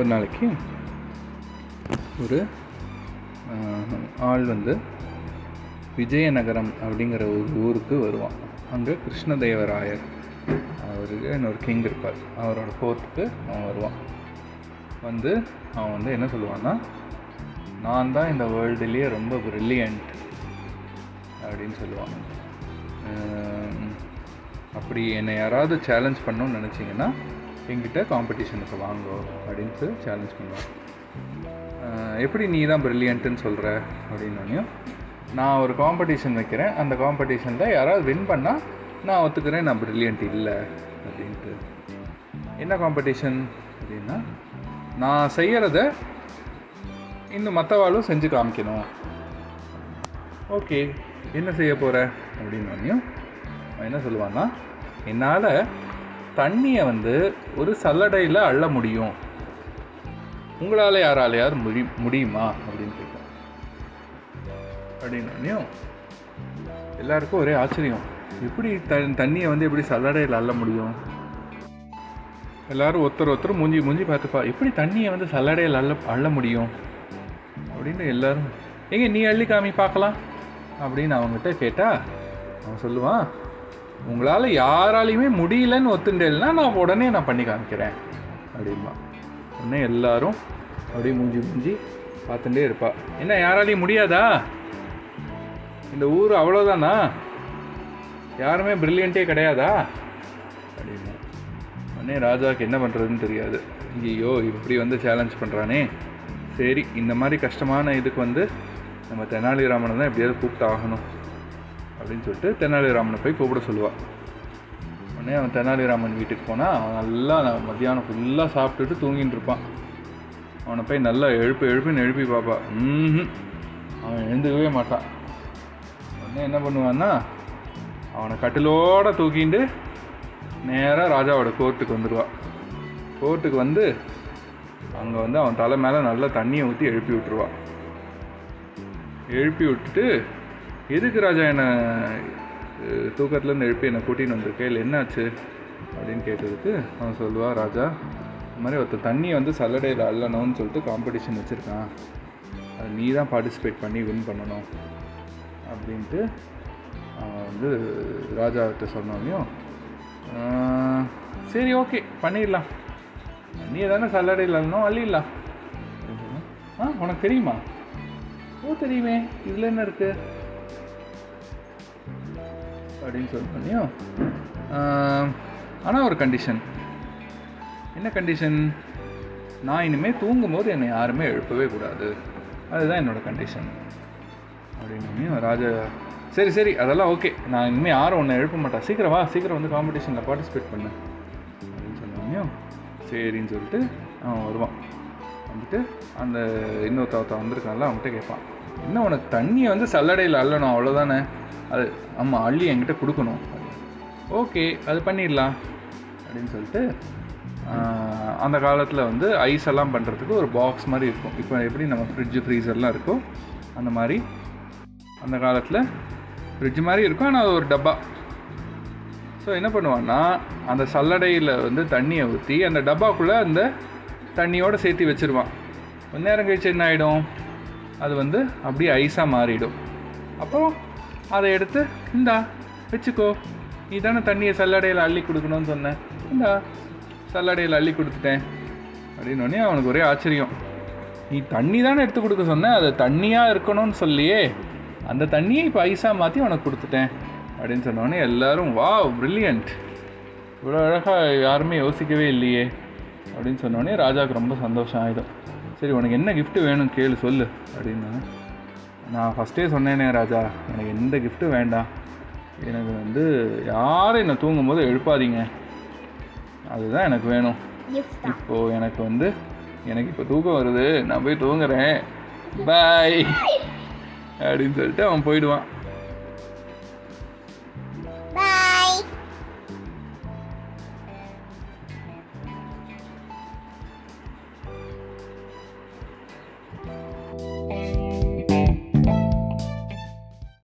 ஒரு நாளைக்கு ஒரு ஆள் வந்து விஜயநகரம் அப்படிங்கிற ஒரு ஊருக்கு வருவான். அங்கே கிருஷ்ணதேவராயர் அவருக்கு இன்னொரு கிங் இருப்பார். அவரோட கோர்ட்டுக்கு அவன் வருவான். வந்து அவன் வந்து என்ன சொல்லுவான்னா நான் தான் இந்த வேர்ல்டுலேயே ரொம்ப ப்ரில்லியண்ட் அப்படின்னு சொல்லுவான். அப்படி என்னை யாராவது சேலஞ்ச் பண்ணணும்னு நினச்சிங்கன்னா எங்கிட்ட காம்படிஷனுக்கு வாங்கோ அப்படின்ட்டு சேலஞ்ச் பண்ணுவான் எப்படி நீ தான் ப்ரில்லியண்ட்டுன்னு சொல்கிற அப்படின்னோடனையும் நான் ஒரு காம்படிஷன் வைக்கிறேன். அந்த காம்படிஷனில் யாராவது வின் பண்ணால் நான் ஒத்துக்கிறேன் நான் ப்ரில்லியன்ட் இல்லை அப்படின்ட்டு. என்ன காம்படிஷன் அப்படின்னா நான் செய்கிறத இன்னும் மற்றவாளும் செஞ்சு காமிக்கணும். ஓகே என்ன செய்ய போகிற அப்படின்னோடனையும் அவன் என்ன சொல்லுவான்னா என்னால் தண்ணியை வந்து ஒரு சல்லடையில் அள்ள முடியும். உங்களால் யாராலையாவது முடி முடியுமா? அப்படின்னு கேட்டேன் அப்படின்னோடனையும் எல்லாருக்கும் ஒரே ஆச்சரியம். எப்படி த தண்ணியை வந்து எப்படி சல்லடையில் அள்ள முடியும்? எல்லாரும் ஒருத்தர் ஒருத்தர் மூஞ்சி மூஞ்சி பார்த்துப்பா எப்படி தண்ணியை வந்து சல்லடையில் அள்ள அள்ள முடியும்? அப்படின்னு எல்லோரும் எங்கே நீ அள்ளி காமி பார்க்கலாம். அப்படின்னு அவங்ககிட்ட கேட்டால் அவன் சொல்லுவான் உங்களால் யாராலையுமே முடியலன்னு ஒத்துண்டேன்னா நான் உடனே நான் பண்ணி காமிக்கிறேன். அப்படிம்பா. உடனே எல்லாரும் அப்படியே மூஞ்சி மூஞ்சி பார்த்துட்டே இருப்பா. என்ன யாராலையும் முடியாதா? இந்த ஊர் அவ்வளோதானா யாருமே ப்ரில்லியண்ட்டே கிடையாதா? அப்படின்னா உடனே ராஜாவுக்கு என்ன பண்ணுறதுன்னு தெரியாது. ஐயோ இப்படி வந்து சேலஞ்ச் பண்ணுறானே சரி இந்த மாதிரி கஷ்டமான இதுக்கு வந்து நம்ம தெனாலிராமனை தான் எப்படியாவது கூப்பிட்டு ஆகணும் அப்படின்னு சொல்லிட்டு தெனாலிராமனை போய் கூப்பிட சொல்லுவாள் உடனே அவன் தெனாலிராமன் வீட்டுக்கு போனால் அவன் நல்லா நான் மத்தியானம் ஃபுல்லாக சாப்பிட்டுட்டு தூங்கின்னு இருப்பான். அவனை போய் நல்லா எழுப்பு எழுப்புன்னு எழுப்பி பார்ப்பா ம் அவன் எழுந்துக்கவே மாட்டான். உடனே என்ன பண்ணுவான்னா அவனை கட்டிலோட தூக்கிட்டு நேராக ராஜாவோட கோர்ட்டுக்கு வந்துடுவான் கோர்ட்டுக்கு வந்து அங்கே வந்து அவன் தலை மேலே நல்லா தண்ணியை ஊற்றி எழுப்பி விட்டுருவான் எழுப்பி விட்டுட்டு எதுக்கு ராஜா என்னை தூக்கத்துலேருந்து எழுப்பி என்னை கூட்டின்னு வந்திருக்கே? இல்லை என்னாச்சு? அப்படின்னு கேட்டதுக்கு அவன் சொல்லுவா ராஜா இந்த மாதிரி ஒருத்தர் தண்ணியை வந்து சல்லடையில் அள்ளணும்னு சொல்லிட்டு காம்படிஷன் வச்சுருக்கான். அது நீ தான் பார்ட்டிசிபேட் பண்ணி வின் பண்ணணும். அப்படின்ட்டு அவன் வந்து ராஜாவிட்ட சொன்னோனையும் சரி ஓகே பண்ணிடலாம். நீ தானே சல்லடையில் அள்ளணும் அள்ளிடலாம். ஆ உனக்கு தெரியுமா? ஓ தெரியுமே. இதில் என்ன இருக்குது அப்படின்னு சொன்னோனையும் ஆனால் ஒரு கண்டிஷன் என்ன கண்டிஷன் நான் இனிமேல் தூங்கும்போது என்னை யாருமே எழுப்பவே கூடாது. அதுதான் என்னோடய கண்டிஷன் அப்படின்னு ராஜா சரி சரி அதெல்லாம் ஓகே நான் இனிமேல் யாரும் ஒன்றை எழுப்ப மாட்டேன் சீக்கிரம் வா சீக்கிரம் வந்து காம்படிஷனில் பார்ட்டிசிபேட் பண்ணு. அப்படின்னு சொன்னோம் சரின்னு சொல்லிட்டு அவன் வருவான். வந்துட்டு அந்த இன்னொருத்த வந்திருக்கான்ல அவன்கிட்ட கேட்பான். என்ன உனக்கு தண்ணியை வந்து சல்லடையில் அள்ளணும் அவ்வளோதானே அது ஆமாம் அள்ளி என்கிட்ட கொடுக்கணும். ஓகே அது பண்ணிடலாம் அப்படின்னு சொல்லிட்டு அந்த காலத்தில் வந்து ஐஸ் எல்லாம் பண்ணுறதுக்கு ஒரு பாக்ஸ் மாதிரி இருக்கும். இப்போ எப்படி நம்ம ஃப்ரிட்ஜு ஃப்ரீசர்லாம் இருக்கோ அந்த மாதிரி அந்த காலத்தில் ஃப்ரிட்ஜ் மாதிரி இருக்கும். ஆனால் அது ஒரு டப்பா. ஸோ என்ன பண்ணுவான்னா அந்த சல்லடையில் வந்து தண்ணியை ஊற்றி அந்த டப்பாக்குள்ளே அந்த தண்ணியோடு சேர்த்து வச்சிருவான். கொஞ்ச நேரம் கழிச்சு என்ன ஆகிடும் அது வந்து அப்படியே ஐஸாக மாறிடும். அப்போ அதை எடுத்து இந்தா வச்சுக்கோ. நீ தானே தண்ணியை சல்லடையில் அள்ளி கொடுக்கணும்னு சொன்னேன். இந்தா சல்லடையில் அள்ளி கொடுத்துட்டேன். அப்படின்னோடனே அவனுக்கு ஒரே ஆச்சரியம். நீ தண்ணி தானே எடுத்து கொடுக்க சொன்னேன் அது தண்ணியாக இருக்கணும்னு சொல்லியே. அந்த தண்ணியை இப்போ ஐஸாக மாற்றி உனக்கு கொடுத்துட்டேன். அப்படின்னு சொன்னோடனே எல்லோரும் வா ப்ரில்லியண்ட் இவ்வளோ அழகாக யாருமே யோசிக்கவே இல்லையே. அப்படின்னு சொன்னோடனே ராஜாவுக்கு ரொம்ப சந்தோஷம் ஆகிடும் சரி உனக்கு என்ன gift வேணும் கேளு சொல்லு அப்படின்னு நான் ஃபஸ்ட்டே சொன்னேனே ராஜா எனக்கு எந்த கிஃப்ட்டும் வேண்டாம். எனக்கு வந்து யாரும் என்னை தூங்கும்போது எழுப்பாதீங்க. அதுதான் எனக்கு வேணும். இப்போது எனக்கு வந்து எனக்கு இப்போ தூக்கம் வருது. நான் போய் தூங்குறேன். பாய் அப்படின்னு சொல்லிட்டு அவன் போயிடுவான்.